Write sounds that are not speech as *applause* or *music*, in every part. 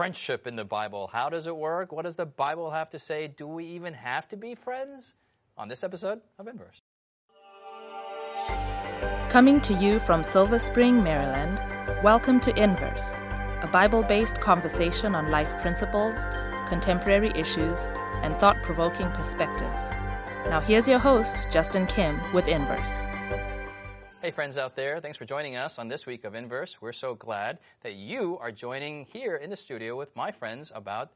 friendship in the Bible. How does it work? What does the Bible have to say? Do we even have to be friends? On this episode of Inverse. Coming to you from Silver Spring, Maryland, welcome to Inverse, a Bible based conversation on life principles, contemporary issues, and thought provoking perspectives. Now, here's your host, Justin Kim, with Inverse. Hey, friends out there, thanks for joining us on this week of Inverse. We're so glad that you are joining here in the studio with my friends about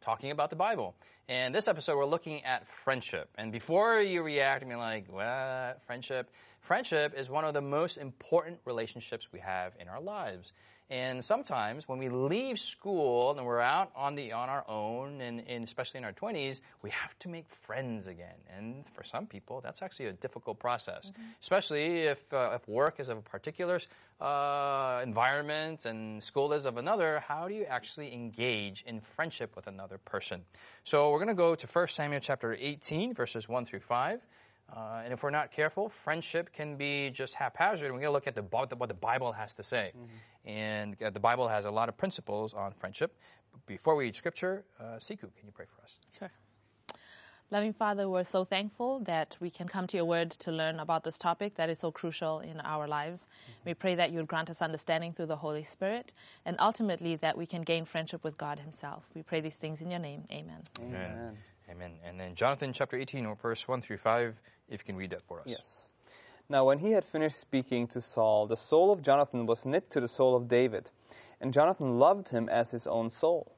talking about the Bible. And this episode, we're looking at friendship. And before you react and be like, what? Friendship? Friendship is one of the most important relationships we have in our lives. And sometimes when we leave school and we're out on the on our own, and, and, especially in our 20s, we have to make friends again. And for some people, that's actually a difficult process, mm-hmm. especially if, uh, if work is of a particular uh, environment and school is of another. How do you actually engage in friendship with another person? So we're going to go to 1 Samuel chapter 18, verses 1 through 5. Uh, and if we're not careful, friendship can be just haphazard. We're going to look at the, what the Bible has to say. Mm-hmm. And uh, the Bible has a lot of principles on friendship. Before we read scripture, uh, Sikhu, can you pray for us? Sure. Loving Father, we're so thankful that we can come to your word to learn about this topic that is so crucial in our lives. Mm-hmm. We pray that you would grant us understanding through the Holy Spirit and ultimately that we can gain friendship with God Himself. We pray these things in your name. Amen. Amen. Amen. Amen. And then Jonathan chapter 18, verse 1 through 5, if you can read that for us. Yes. Now, when he had finished speaking to Saul, the soul of Jonathan was knit to the soul of David, and Jonathan loved him as his own soul.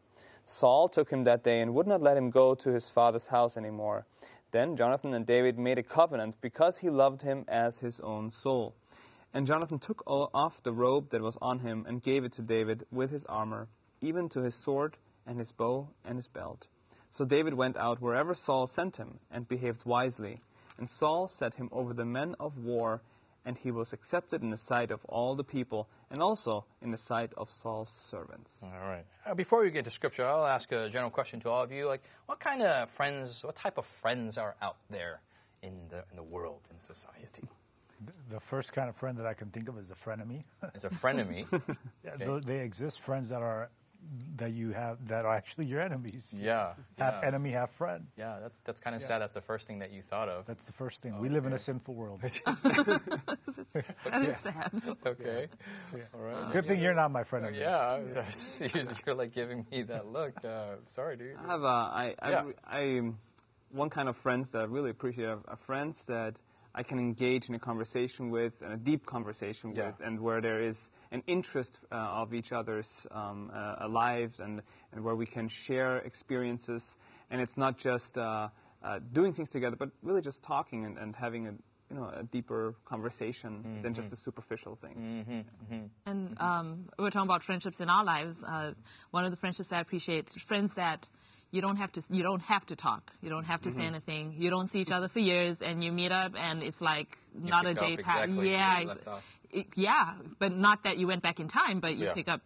Saul took him that day and would not let him go to his father's house any more. Then Jonathan and David made a covenant because he loved him as his own soul. And Jonathan took off the robe that was on him and gave it to David with his armor, even to his sword and his bow and his belt. So David went out wherever Saul sent him and behaved wisely. And Saul set him over the men of war, and he was accepted in the sight of all the people, and also in the sight of Saul's servants. All right. Uh, before we get to scripture, I'll ask a general question to all of you. Like, what kind of friends, what type of friends are out there in the, in the world, in society? The first kind of friend that I can think of is a frenemy. It's a frenemy. *laughs* yeah, okay. They exist, friends that are that you have that are actually your enemies. *laughs* Yeah, half yeah. enemy, half friend. Yeah, that's that's kind of yeah. sad. That's the first thing that you thought of. That's the first thing. Oh, we live okay. in a sinful world. *laughs* *laughs* that is sad. Okay. Yeah. All right. Uh, Good thing you're not my friend. Uh, yeah, you're like giving me that look. Uh, sorry, dude. I have a, I, I, I, I, one kind of friends that I really appreciate are friends that I can engage in a conversation with, and a deep conversation yeah. with, and where there is an interest uh, of each other's um, uh, lives, and, and where we can share experiences. And it's not just uh, uh doing things together, but really just talking and, and having a you know a deeper conversation mm-hmm. than just mm-hmm. the superficial things. Mm-hmm. Mm-hmm. And um, we're talking about friendships in our lives. Uh, one of the friendships I appreciate, friends that you don't have to you don't have to talk. You don't have to mm-hmm. say anything. You don't see each other for years and you meet up and it's like you not a day past exactly yeah it, yeah but not that you went back in time but you yeah. pick up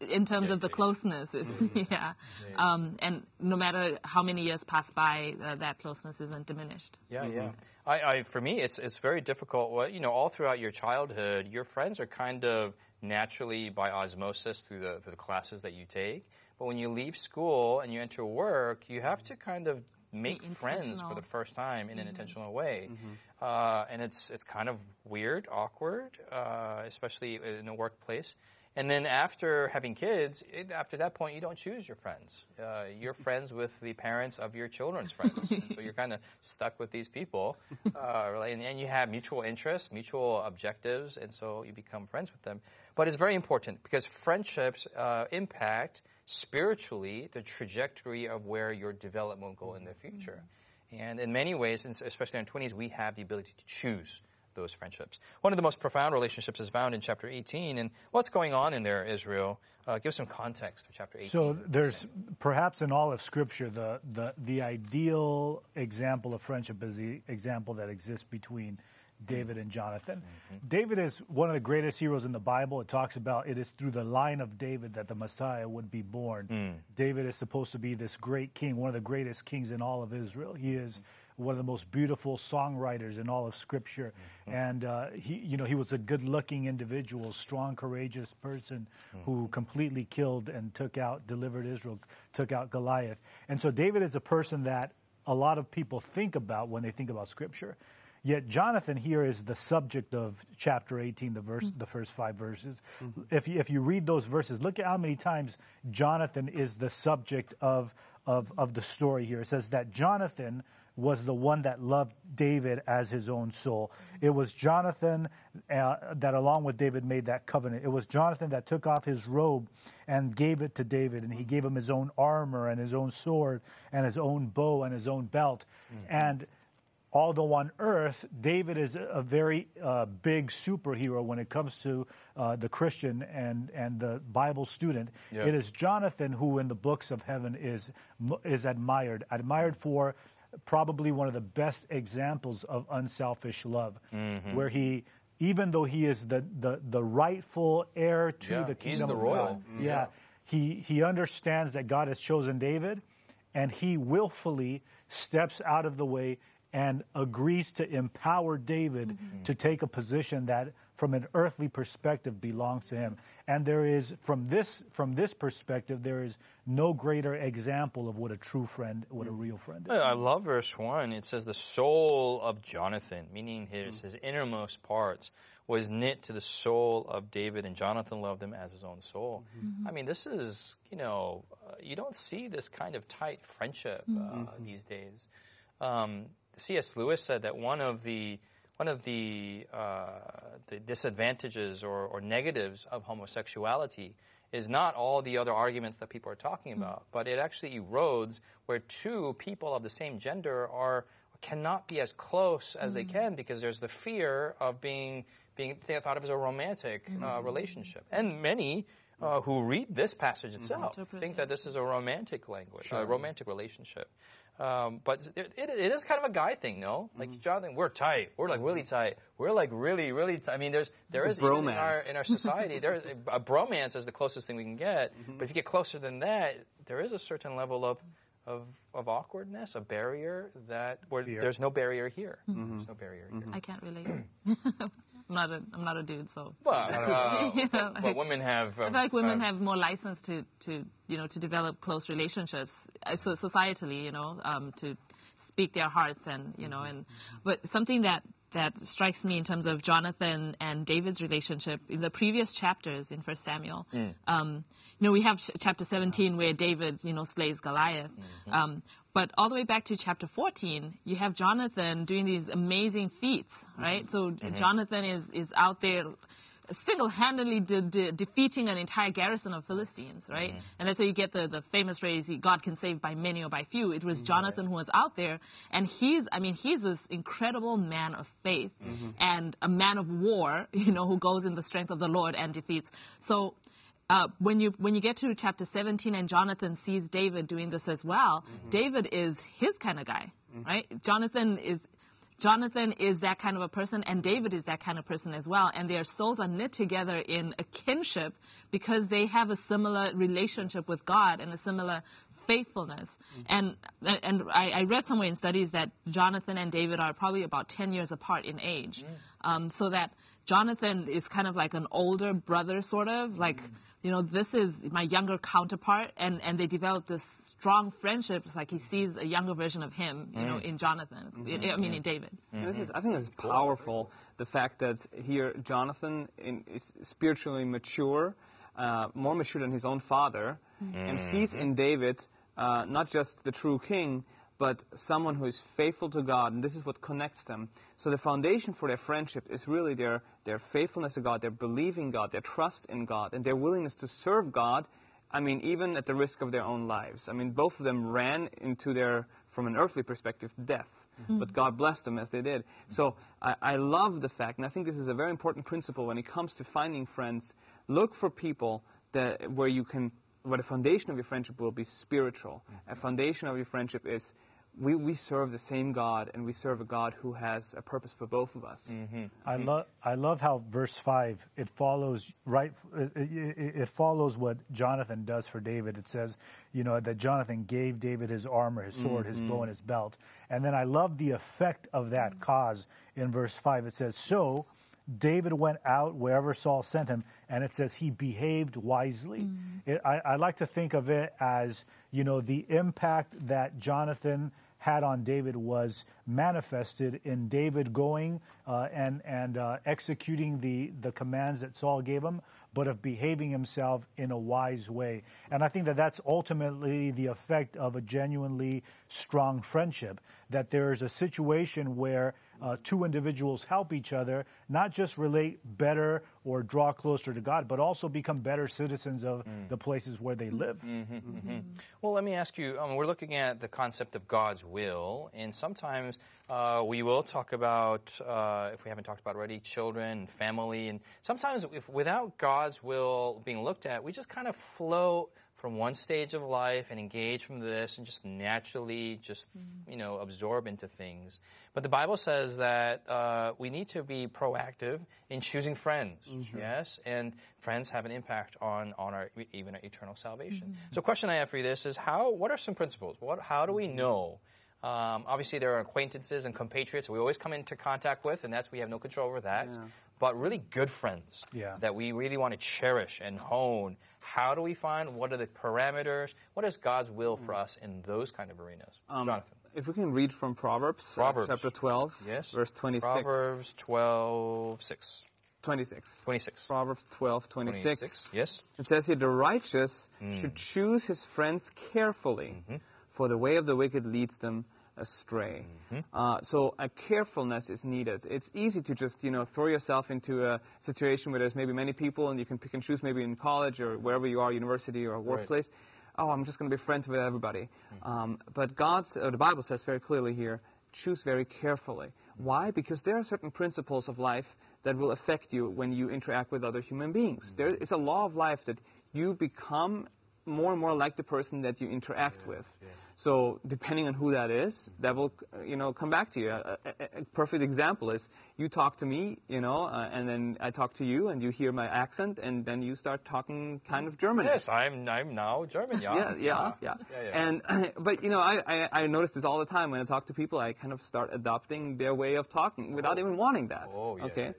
in terms yeah, of the yeah, closeness. It's mm-hmm. *laughs* yeah, um, and no matter how many years pass by uh, that closeness isn't diminished. Yeah mm-hmm. yeah. I, I, for me it's it's very difficult. Well, you know all throughout your childhood your friends are kind of naturally by osmosis through the, through the classes that you take but when you leave school and you enter work, you have to kind of make friends for the first time in mm-hmm. an intentional way. Mm-hmm. Uh, and it's, it's kind of weird, awkward, uh, especially in a workplace. And then after having kids, it, after that point, you don't choose your friends. Uh, you're *laughs* friends with the parents of your children's friends. so you're kind of stuck with these people. *laughs* Uh, and, and, you have mutual interests, mutual objectives, and so you become friends with them. But it's very important because friendships uh, impact spiritually the trajectory of where your development will go in the future. And in many ways, especially in our 20s, we have the ability to choose those friendships. One of the most profound relationships is found in chapter 18. And what's going on in there, Israel? Uh, give some context for chapter 18. So there's perhaps in all of Scripture, the, the, the ideal example of friendship is the example that exists between David and Jonathan. Mm-hmm. David is one of the greatest heroes in the Bible. It talks about it is through the line of David that the Messiah would be born. Mm. David is supposed to be this great king, one of the greatest kings in all of Israel. He is one of the most beautiful songwriters in all of Scripture, and uh, he, you know, he was a good-looking individual, strong, courageous person who completely killed and took out, delivered Israel, took out Goliath. And so David is a person that a lot of people think about when they think about Scripture. Yet Jonathan here is the subject of chapter 18, the verse, mm-hmm. the first five verses. Mm-hmm. If you, if you read those verses, look at how many times Jonathan is the subject of, of, of the story here. It says that Jonathan was the one that loved David as his own soul. It was Jonathan uh, that, along with David, made that covenant. It was Jonathan that took off his robe and gave it to David, and he gave him his own armor and his own sword and his own bow and his own belt. Mm-hmm. And although on earth, David is a very uh, big superhero when it comes to uh, the Christian and, and the Bible student, Yeah. it is Jonathan who, in the books of heaven, is is admired, admired for probably one of the best examples of unselfish love, Mm-hmm. where he. Even though he is the, the, the rightful heir to Yeah, the he's kingdom the of royal. God, yeah, he, he understands that God has chosen David, and he willfully steps out of the way and agrees to empower David to take a position that, from an earthly perspective, belongs to him. And there is, from this from this perspective, there is no greater example of what a true friend, what a real friend is. I love verse 1. It says, The soul of Jonathan, meaning his, his innermost parts, was knit to the soul of David, and Jonathan loved him as his own soul. I mean, this is, you know, uh, you don't see this kind of tight friendship uh, these days. Um, C.S. Lewis said that one of the one of the, uh, the disadvantages or, or negatives of homosexuality is not all the other arguments that people are talking about, but it actually erodes where two people of the same gender are cannot be as close as they can because there's the fear of being being thought of as a romantic uh, relationship, and many. Uh, who read this passage itself think that this is a romantic language, a romantic relationship. Um, but it, it, it is kind of a guy thing, no? Like Jonathan, we're tight. We're like really tight. We're like really, really. Tight. I mean, there's there It's is even in our in our society there *laughs* a bromance is the closest thing we can get. But if you get closer than that, there is a certain level of of, of awkwardness, a barrier that where there's no barrier here. There's no barrier here. I can't relate. *clears throat* *laughs* I'm not a I'm not a dude, so Well, uh, *laughs* You know, but like- women have. I Um, feel like women um, have more license to, to you know to develop close relationships, uh, so societally, you know, um, to speak their hearts and you know and but something that that strikes me in terms of Jonathan and David's relationship in the previous chapters in First Samuel. Um, you know, we have ch- chapter 17 where David you know slays Goliath. Um, but all the way back to chapter 14, you have Jonathan doing these amazing feats, right? So Jonathan is is out there single-handedly de- de- defeating an entire garrison of Philistines, right? Mm-hmm. And that's where you get the, the famous phrase, God can save by many or by few. It was mm-hmm. Jonathan who was out there, and he's, I mean, he's this incredible man of faith mm-hmm. and a man of war, *laughs* you know, who goes in the strength of the Lord and defeats. So, uh, when you when you get to chapter 17 and Jonathan sees David doing this as well, David is his kind of guy, right? Jonathan is Jonathan is that kind of a person, and David is that kind of person as well. And their souls are knit together in a kinship because they have a similar relationship with God and a similar faithfulness. Mm-hmm. And and I, I read somewhere in studies that Jonathan and David are probably about 10 years apart in age. Mm. Um, so that Jonathan is kind of like an older brother, sort of like mm. you know this is my younger counterpart, and and they develop this strong friendship. It's like he mm-hmm. sees a younger version of him, you know, mm. in Jonathan. Mm-hmm. I mean, in David. This is, I think it's powerful, the fact that here Jonathan in, is spiritually mature, uh, more mature than his own father, and sees in David uh, not just the true king, but someone who is faithful to God, and this is what connects them. So the foundation for their friendship is really their, their faithfulness to God, their believing God, their trust in God, and their willingness to serve God I mean, even at the risk of their own lives. I mean, both of them ran into their, from an earthly perspective, death. But God blessed them as they did. So I, I love the fact, and I think this is a very important principle when it comes to finding friends. Look for people that where you can, where the foundation of your friendship will be spiritual. A mm-hmm. foundation of your friendship is we, we serve the same God, and we serve a God who has a purpose for both of us. Mm-hmm. I mm-hmm. love I love how verse five it follows right it, it, it follows what Jonathan does for David. It says you know that Jonathan gave David his armor, his sword, his bow, and his belt. And then I love the effect of that cause in verse five. It says so. David went out wherever Saul sent him, and it says he behaved wisely. It, I, I like to think of it as, you know, the impact that Jonathan had on David was manifested in David going uh, and and uh, executing the the commands that Saul gave him, but of behaving himself in a wise way. And I think that that's ultimately the effect of a genuinely strong friendship. That there is a situation where uh, two individuals help each other, not just relate better or draw closer to God, but also become better citizens of the places where they live. Well, let me ask you. Um, we're looking at the concept of God's will, and sometimes uh, we will talk about, uh, if we haven't talked about already, children family. And sometimes, if without God's will being looked at, we just kind of float from one stage of life and engage from this, and just naturally just you know absorb into things. But the Bible says that uh, we need to be proactive in choosing friends. Yes, and friends have an impact on on our even our eternal salvation. So, question I have for you this is how? What are some principles? What? How do we know? Um, obviously, there are acquaintances and compatriots we always come into contact with, and that's we have no control over that. But really good friends Yeah. that we really want to cherish and hone. How do we find? What are the parameters? What is God's will for us in those kind of arenas? Jonathan. If we can read from Proverbs, uh, Proverbs. chapter 12, Yes. verse 26. Proverbs 12, 6. 26. 26. Proverbs 12, 26. 26. Yes. It says here, the righteous Hmm. should choose his friends carefully, Mm-hmm. for the way of the wicked leads them astray. Mm-hmm. Uh, so a carefulness is needed. It's easy to just, you know, throw yourself into a situation where there's maybe many people and you can pick and choose maybe in college or wherever you are, university or workplace. Oh, I'm just going to be friends with everybody. Mm-hmm. Um, but God's, uh, the Bible says very clearly here, choose very carefully. Why? Because there are certain principles of life that will affect you when you interact with other human beings. There is a law of life that you become more and more like the person that you interact with. So depending on who that is, that will, you know, come back to you. A, a- a perfect example is you talk to me, you know, uh, and then I talk to you, and you hear my accent, and then you start talking kind of German. Yes, I'm, I'm now German, yeah. Yeah, yeah, yeah. And *clears throat* but you know, I, I I notice this all the time when I talk to people. I kind of start adopting their way of talking without even wanting that. Oh, yeah. Okay.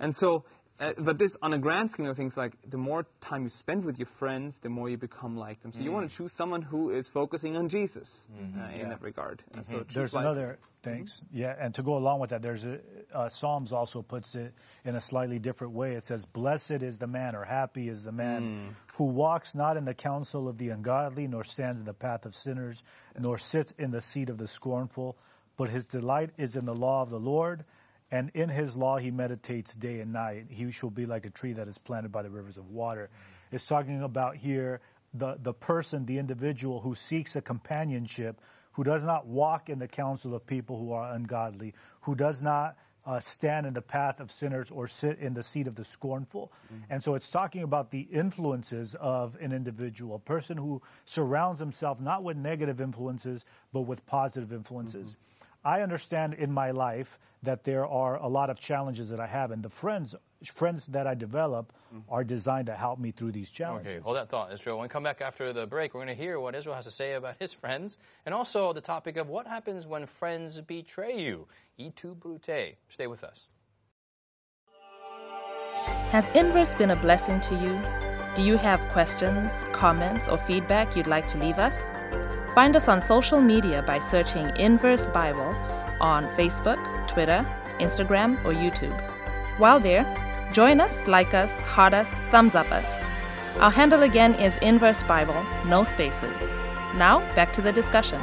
And so, uh, but this on a grand scheme of things, like the more time you spend with your friends, the more you become like them. So you want Mm. to choose someone who is focusing on Jesus uh, in that regard. Uh, so Mm-hmm. There's wisely. another thanks. Yeah, and to go along with that, there's a uh, Psalms also puts it in a slightly different way. It says, "Blessed is the man, or happy is the man who walks not in the counsel of the ungodly, nor stands in the path of sinners, nor sits in the seat of the scornful, but his delight is in the law of the Lord." And in his law he meditates day and night. He shall be like a tree that is planted by the rivers of water. Mm-hmm. It's talking about here the, the person, the individual who seeks a companionship, who does not walk in the counsel of people who are ungodly, who does not uh, stand in the path of sinners or sit in the seat of the scornful. Mm-hmm. And so it's talking about the influences of an individual, a person who surrounds himself not with negative influences, but with positive influences. Mm-hmm. I understand in my life that there are a lot of challenges that I have, and the friends friends that I develop mm-hmm. are designed to help me through these challenges. Okay, hold that thought, Israel. When we come back after the break, we're going to hear what Israel has to say about his friends and also the topic of what happens when friends betray you. E tu brute. Stay with us. Has Inverse been a blessing to you? Do you have questions, comments, or feedback you'd like to leave us? Find us on social media by searching Inverse Bible on Facebook, Twitter, Instagram, or YouTube. While there, join us, like us, heart us, thumbs up us. Our handle again is Inverse Bible, no spaces. Now, back to the discussion.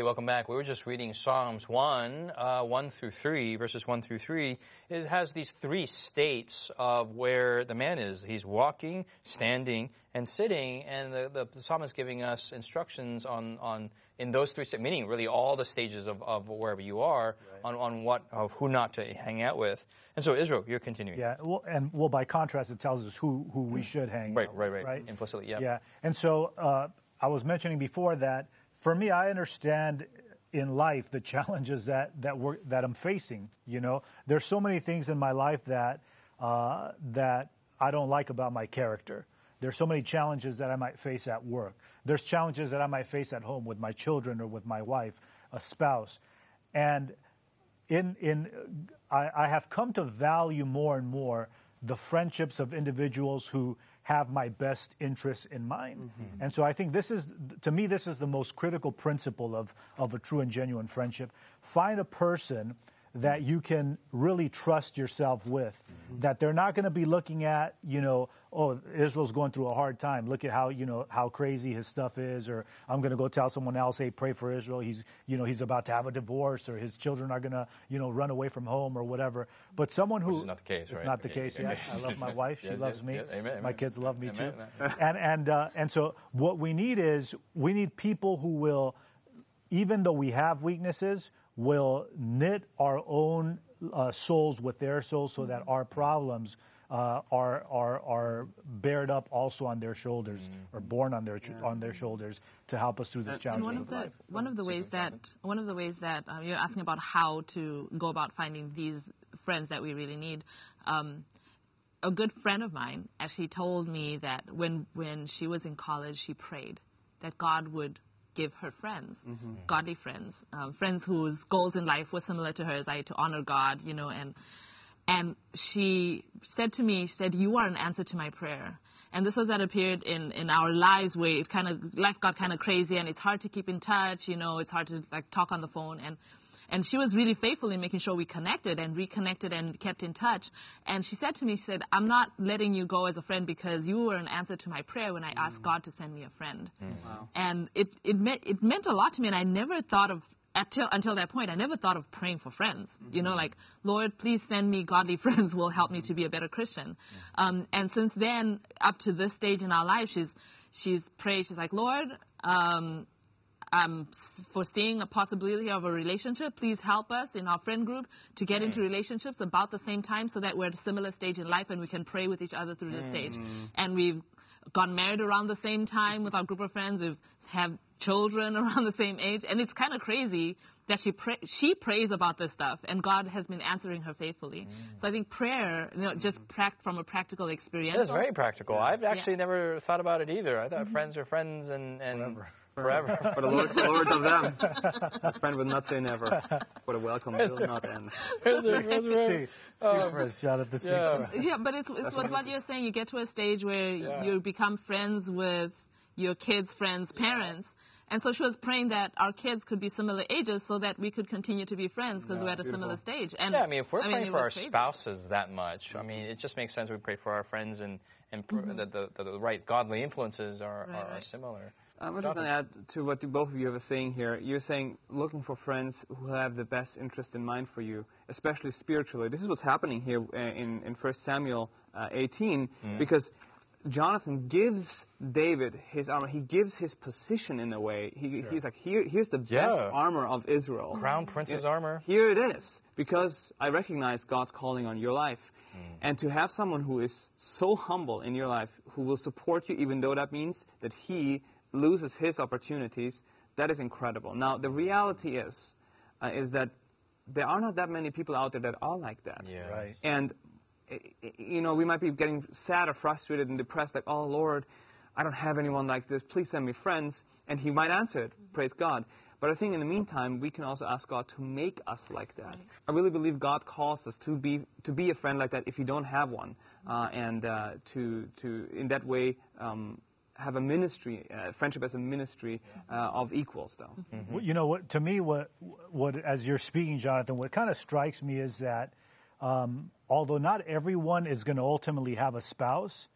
Hey, welcome back. We were just reading Psalms 1, uh, 1 through 3, verses 1 through 3. It has these three states of where the man is. He's walking, standing, and sitting, and the, the, the psalm is giving us instructions on, on in those three states, meaning really all the stages of, of wherever you are, on, on what of who not to hang out with. And so, Israel, you're continuing. Yeah, well, and well, by contrast, it tells us who, who we should hang Right, out right, with, right. Implicitly, yeah. Yeah, and so uh, I was mentioning before that for me, I understand in life the challenges that that we're, that I'm facing. You know, there's so many things in my life that uh, that I don't like about my character. There's so many challenges that I might face at work. There's challenges that I might face at home with my children or with my wife, a spouse, and in in I, I have come to value more and more the friendships of individuals who have my best interests in mind. Mm-hmm. And so I think this is, to me, this is the most critical principle of, of a true and genuine friendship. Find a person that you can really trust yourself with. Mm-hmm. That they're not going to be looking at, you know, oh, Israel's going through a hard time. Look at how, you know, how crazy his stuff is. Or I'm going to go tell someone else, hey, pray for Israel. He's, you know, he's about to have a divorce or his children are going to, you know, run away from home or whatever. But someone who. Which is not the case, It's right? not the case yet. I love my *laughs* wife. She yes, loves yes, me. Yes, amen, my amen. kids love me amen, too. *laughs* and, and, uh, and so what we need is we need people who will, even though we have weaknesses, will knit our own uh, souls with their souls so that our problems uh, are, are, are bared up also on their shoulders or borne on their, on their shoulders to help us through this And challenge one of of the life. one of the ways that one of the ways that uh, you're asking about how to go about finding these friends that we really need. Um, a good friend of mine actually told me that when when she was in college, she prayed that God would give her friends, godly friends, um, friends whose goals in life were similar to hers, I had to honor God, you know, and and she said to me, she said, "You are an answer to my prayer." And this was at a period in, in our lives where it kind of life got kind of crazy, and it's hard to keep in touch. You know, it's hard to like talk on the phone, and and she was really faithful in making sure we connected and reconnected and kept in touch. And she said to me, she said, "I'm not letting you go as a friend because you were an answer to my prayer when I asked God to send me a friend." And it it meant it meant a lot to me, and I never thought of until until that point, I never thought of praying for friends. You know, like Lord, please send me godly *laughs* friends will help me to be a better Christian. Um, and since then, up to this stage in our life, she's she's prayed. She's like, Lord, um, Um, I'm foreseeing a possibility of a relationship. Please help us in our friend group to get into relationships about the same time, so that we're at a similar stage in life and we can pray with each other through this stage. Mm. And we've gotten married around the same time with our group of friends. We've have children *laughs* around the same age, and it's kind of crazy that she pray, she prays about this stuff, and God has been answering her faithfully. Mm. So I think prayer, you know, just mm. prac- from a practical experience. That is very practical. I've actually never thought about it either. I thought Mm-hmm. friends are friends and, and forever. *laughs* For the Lord, for the Lord of them. A friend would not say never. For the welcome will not end. Friends are- friends are forever. See, see oh. for us, yeah. yeah, but it's, it's what, what you're saying. You get to a stage where Yeah. you become friends with your kids' friends' parents. And so she was praying that our kids could be similar ages so that we could continue to be friends because we're at a similar stage. And Yeah, I mean, if we're I mean, praying it for our crazy. spouses that much, I mean, it just makes sense we pray for our friends and, and pr- mm-hmm. that the, the, the right godly influences are, Right, are, are right. similar. I'm just going to add to what you, both of you are saying here. You're saying looking for friends who have the best interest in mind for you, especially spiritually. This is what's happening here uh, in, in 1 Samuel uh, 18, because Jonathan gives David his armor. He gives his position in a way. He, He's like, Here, here's the best armor of Israel. Crown Prince's Yeah. armor. Here it is, because I recognize God's calling on your life. And to have someone who is so humble in your life, who will support you, even though that means that he loses his opportunities, that is incredible. Now, the reality is, uh, is that there are not that many people out there that are like that. Yeah. Right. And, i- i- you know, we might be getting sad or frustrated and depressed, like, oh, Lord, I don't have anyone like this. Please send me friends. And He might answer it. Praise God. But I think in the meantime, we can also ask God to make us like that. I really believe God calls us to be, to be a friend like that if you don't have one. Uh, and uh, to, to, in that way, um, have a ministry, uh, friendship as a ministry uh, of equals, though. Well, You know what? To me, what what as you're speaking, Jonathan, what kind of strikes me is that um, although not everyone is going to ultimately have a spouse,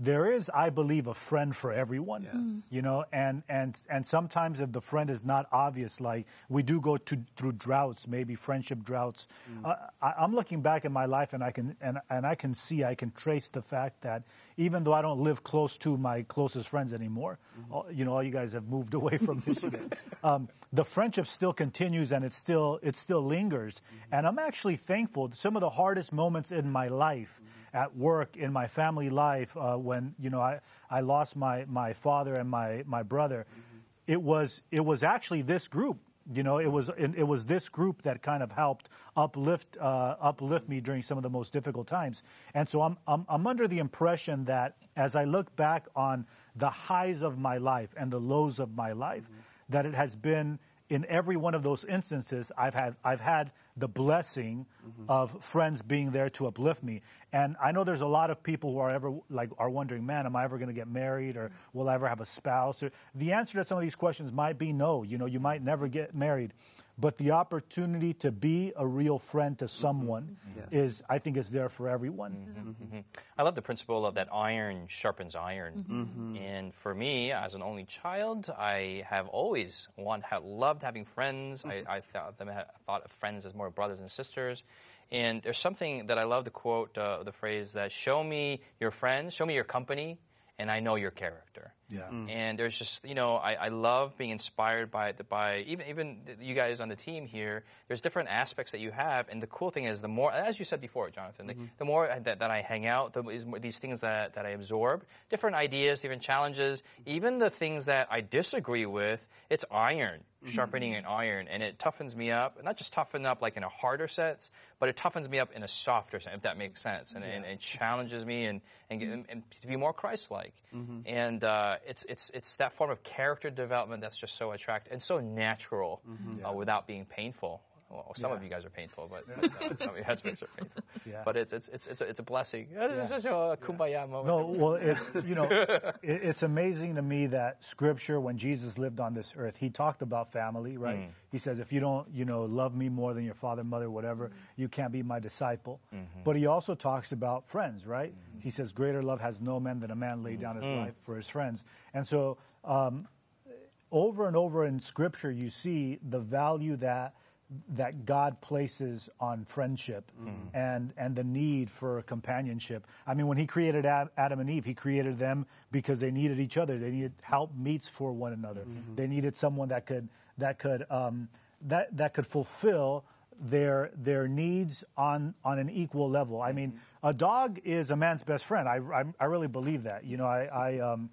there is, I believe, a friend for everyone. Yes. Mhm. You know, and and and sometimes if the friend is not obvious, like we do go to through droughts, maybe friendship droughts. Uh, I, I'm looking back in my life, and I can and and I can see, I can trace the fact that even though I don't live close to my closest friends anymore, all, you know, all you guys have moved away from *laughs* Michigan. um, the friendship still continues, and it still it still lingers. And I'm actually thankful. Some of the hardest moments in my life at work, in my family life, uh, when you know I, I lost my, my father and my, my brother, it was it was actually this group. You know, it was it, it was this group that kind of helped uplift uh, uplift me during some of the most difficult times. And so I'm, I'm I'm under the impression that as I look back on the highs of my life and the lows of my life, that it has been in every one of those instances I've had I've had the blessing of friends being there to uplift me. And I know there's a lot of people who are ever like are wondering, man, am I ever going to get married or will I ever have a spouse? Or, the answer to some of these questions might be no. You know, you might never get married. But the opportunity to be a real friend to mm-hmm. someone mm-hmm. is, I think, is there for everyone. Mm-hmm. I love the principle of that iron sharpens iron. And for me, as an only child, I have always want, have loved having friends. I, I thought them thought of friends as more brothers and sisters. And there's something that I love to quote uh, the phrase that "Show me your friends, show me your company, and I know your character." Yeah. Mm. And there's just you know I, I love being inspired by the, by even even you guys on the team here. There's different aspects that you have, and the cool thing is the more as you said before, Jonathan, the, mm-hmm. the more that, that I hang out, the is more, these things that that I absorb, different ideas, different challenges, even the things that I disagree with. It's iron mm-hmm. sharpening an iron, and it toughens me up. Not just toughen up like in a harder sense, but it toughens me up in a softer sense, if that makes sense, and, and it challenges me and and, mm-hmm. get, and to be more Christ-like. And uh, it's it's it's that form of character development that's just so attractive and so natural, uh, without being painful. Well, some of you guys are painful, but uh, some of your husbands *laughs* are painful. Yeah. But it's it's it's it's a, it's a blessing. This is just a kumbaya moment. No, well, it's you know, *laughs* it, it's amazing to me that Scripture, when Jesus lived on this earth, he talked about family, right? He says, if you don't, you know, love me more than your father, mother, whatever, you can't be my disciple. But he also talks about friends, right? He says, greater love has no man than a man lay down his life for his friends. And so, um, over and over in Scripture, you see the value that that God places on friendship and and the need for companionship. I mean, when He created Adam and Eve, He created them because they needed each other. They needed help meets for one another. They needed someone that could that could um, that that could fulfill their their needs on on an equal level. I mean, a dog is a man's best friend. I I, I really believe that. You know, I. I um,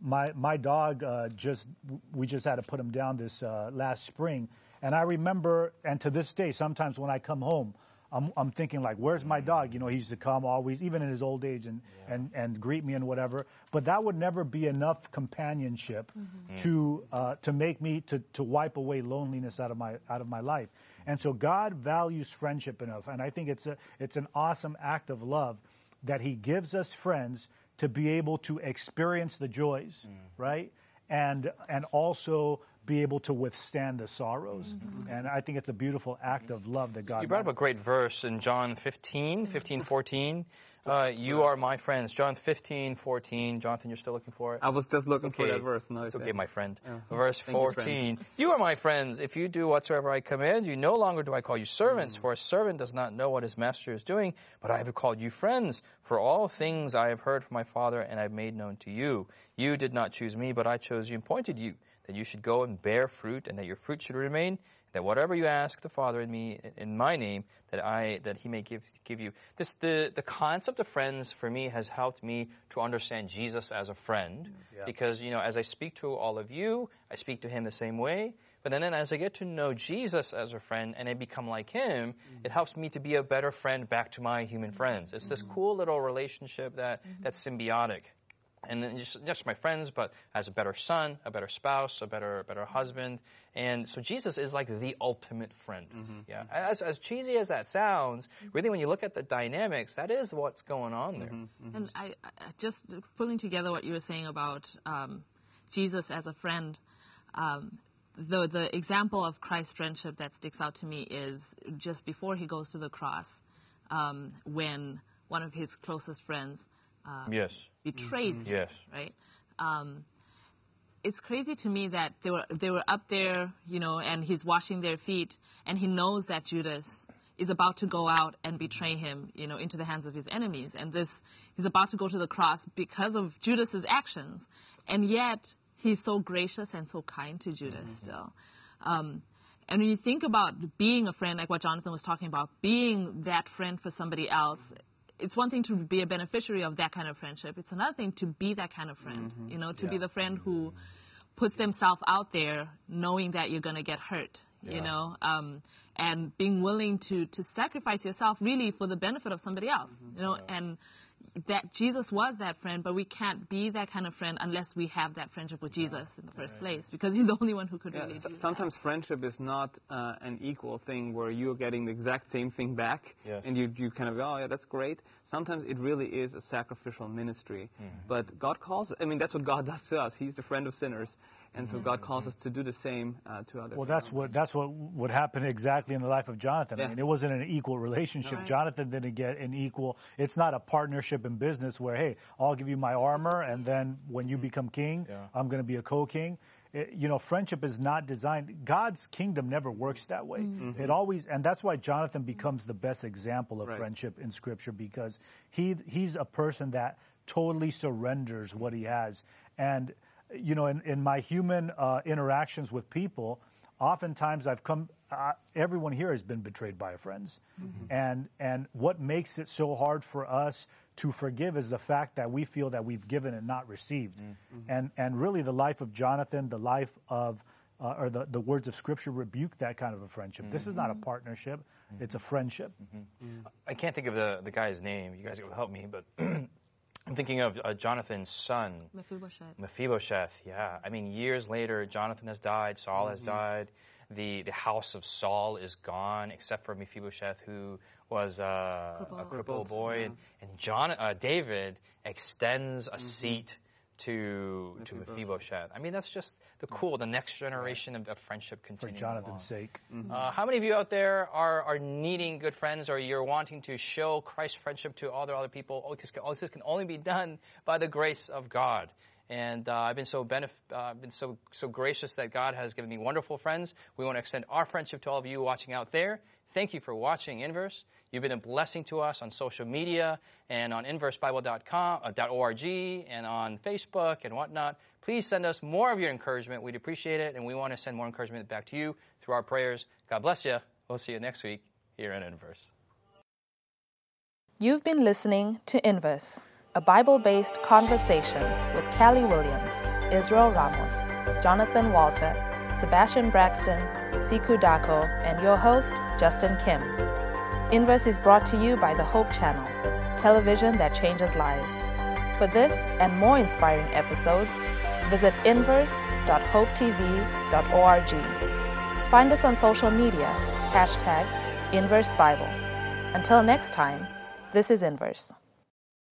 my my dog uh, just we just had to put him down this uh, last spring, and I remember, and to this day, sometimes when I come home, I'm I'm thinking like, where's my mm. dog? You know, he used to come always, even in his old age, and and and greet me and whatever. But that would never be enough companionship mm-hmm. to uh, to make me to to wipe away loneliness out of my out of my life. And so God values friendship enough, and I think it's a it's an awesome act of love that He gives us friends to be able to experience the joys, mm. right? And and also be able to withstand the sorrows. And I think it's a beautiful act of love that God You brought up a great verse in John 15, 15, 14. Uh, you are my friends. John 15, 14. Jonathan, you're still looking for it? I was just looking for okay. that verse. No, it's it's okay, my friend. Yeah. Verse Thank you, friend. 14. You are my friends if you do whatsoever I command you. No longer do I call you servants, Mm. for a servant does not know what his master is doing, but I have called you friends. For all things I have heard from my Father and I have made known to you. You did not choose me, but I chose you and pointed you, that you should go and bear fruit, and that your fruit should remain, that whatever you ask the Father in me in my name, that I that He may give give you. This the the concept of friends for me has helped me to understand Jesus as a friend, mm, because you know as I speak to all of you, I speak to Him the same way. But then, as I get to know Jesus as a friend and I become like Him, mm. it helps me to be a better friend back to my human friends. It's this mm. cool little relationship that mm-hmm. that's symbiotic and then just, just my friends, but as a better son, a better spouse, a better better husband, and so Jesus is like the ultimate friend. Yeah, as as cheesy as that sounds, really when you look at the dynamics, that is what's going on there. And I, I just pulling together what you were saying about um, Jesus as a friend. Um, the the example of Christ's friendship that sticks out to me is just before he goes to the cross, um, when one of his closest friends Yes, betrays him. yes. Right. Um, it's crazy to me that they were they were up there, you know, and he's washing their feet, and he knows that Judas is about to go out and betray him, you know, into the hands of his enemies, and this he's about to go to the cross because of Judas's actions, and yet he's so gracious and so kind to Judas still. Um, and when you think about being a friend, like what Jonathan was talking about, being that friend for somebody else, it's one thing to be a beneficiary of that kind of friendship. It's another thing to be that kind of friend, mm-hmm. you know, to be the friend who mm-hmm. puts themselves out there knowing that you're going to get hurt, Yeah. you know, um, and being willing to, to sacrifice yourself really for the benefit of somebody else, mm-hmm. you know, and that Jesus was that friend, but we can't be that kind of friend unless we have that friendship with Jesus in the first place, because he's the only one who could Yeah, really s- do that. sometimes friendship is not uh, an equal thing where you're getting the exact same thing back, Yes. and you, you kind of go, oh yeah that's great. Sometimes it really is a sacrificial ministry, but God calls. I mean that's what God *laughs* does to us. He's the friend of sinners, and so God calls us to do the same uh, to others. Well, that's what that's what would happen exactly in the life of Jonathan. I mean, it wasn't an equal relationship. Right. Jonathan didn't get an equal. It's not a partnership in business where, hey, I'll give you my armor, and then when you become king, Yeah. I'm going to be a co-king. It- you know, friendship is not designed. God's kingdom never works that way. It always, and that's why Jonathan becomes the best example of Right. friendship in Scripture because he he's a person that totally surrenders what he has. And you know, in, in my human uh, interactions with people, oftentimes I've come. Uh, everyone here has been betrayed by friends, and and what makes it so hard for us to forgive is the fact that we feel that we've given and not received, and and really the life of Jonathan, the life of uh, or the, the words of Scripture rebuke that kind of a friendship. This is not a partnership; it's a friendship. I can't think of the, the guy's name. You guys will help me, but *clears throat* I'm thinking of uh, Jonathan's son, Mephibosheth. Mephibosheth. Yeah, I mean, years later, Jonathan has died, Saul has died, the the house of Saul is gone, except for Mephibosheth, who was uh, a Crippled. crippled boy, and, and John uh, David extends a seat to to Mephibosheth. I mean, that's just the cool, the next generation of, of friendship For continuing. Jonathan's along. sake, Uh, how many of you out there are, are needing good friends or you're wanting to show Christ's friendship to other other people? All this, can, all this can only be done by the grace of God. And uh, I've been so benef- uh, been so so gracious that God has given me wonderful friends. We want to extend our friendship to all of you watching out there. Thank you for watching Inverse. You've been a blessing to us on social media and on inversebible.com, uh, .org, and on Facebook and whatnot. Please send us more of your encouragement. We'd appreciate it, and we want to send more encouragement back to you through our prayers. God bless you. We'll see you next week here in Inverse. You've been listening to Inverse, a Bible based conversation with Callie Williams, Israel Ramos, Jonathan Walter, Sebastian Braxton, Sikhu Daco, and your host, Justin Kim. Inverse is brought to you by the Hope Channel, television that changes lives. For this and more inspiring episodes, visit inverse.hopetv.org. Find us on social media, hashtag Inverse Bible. Until next time, this is Inverse.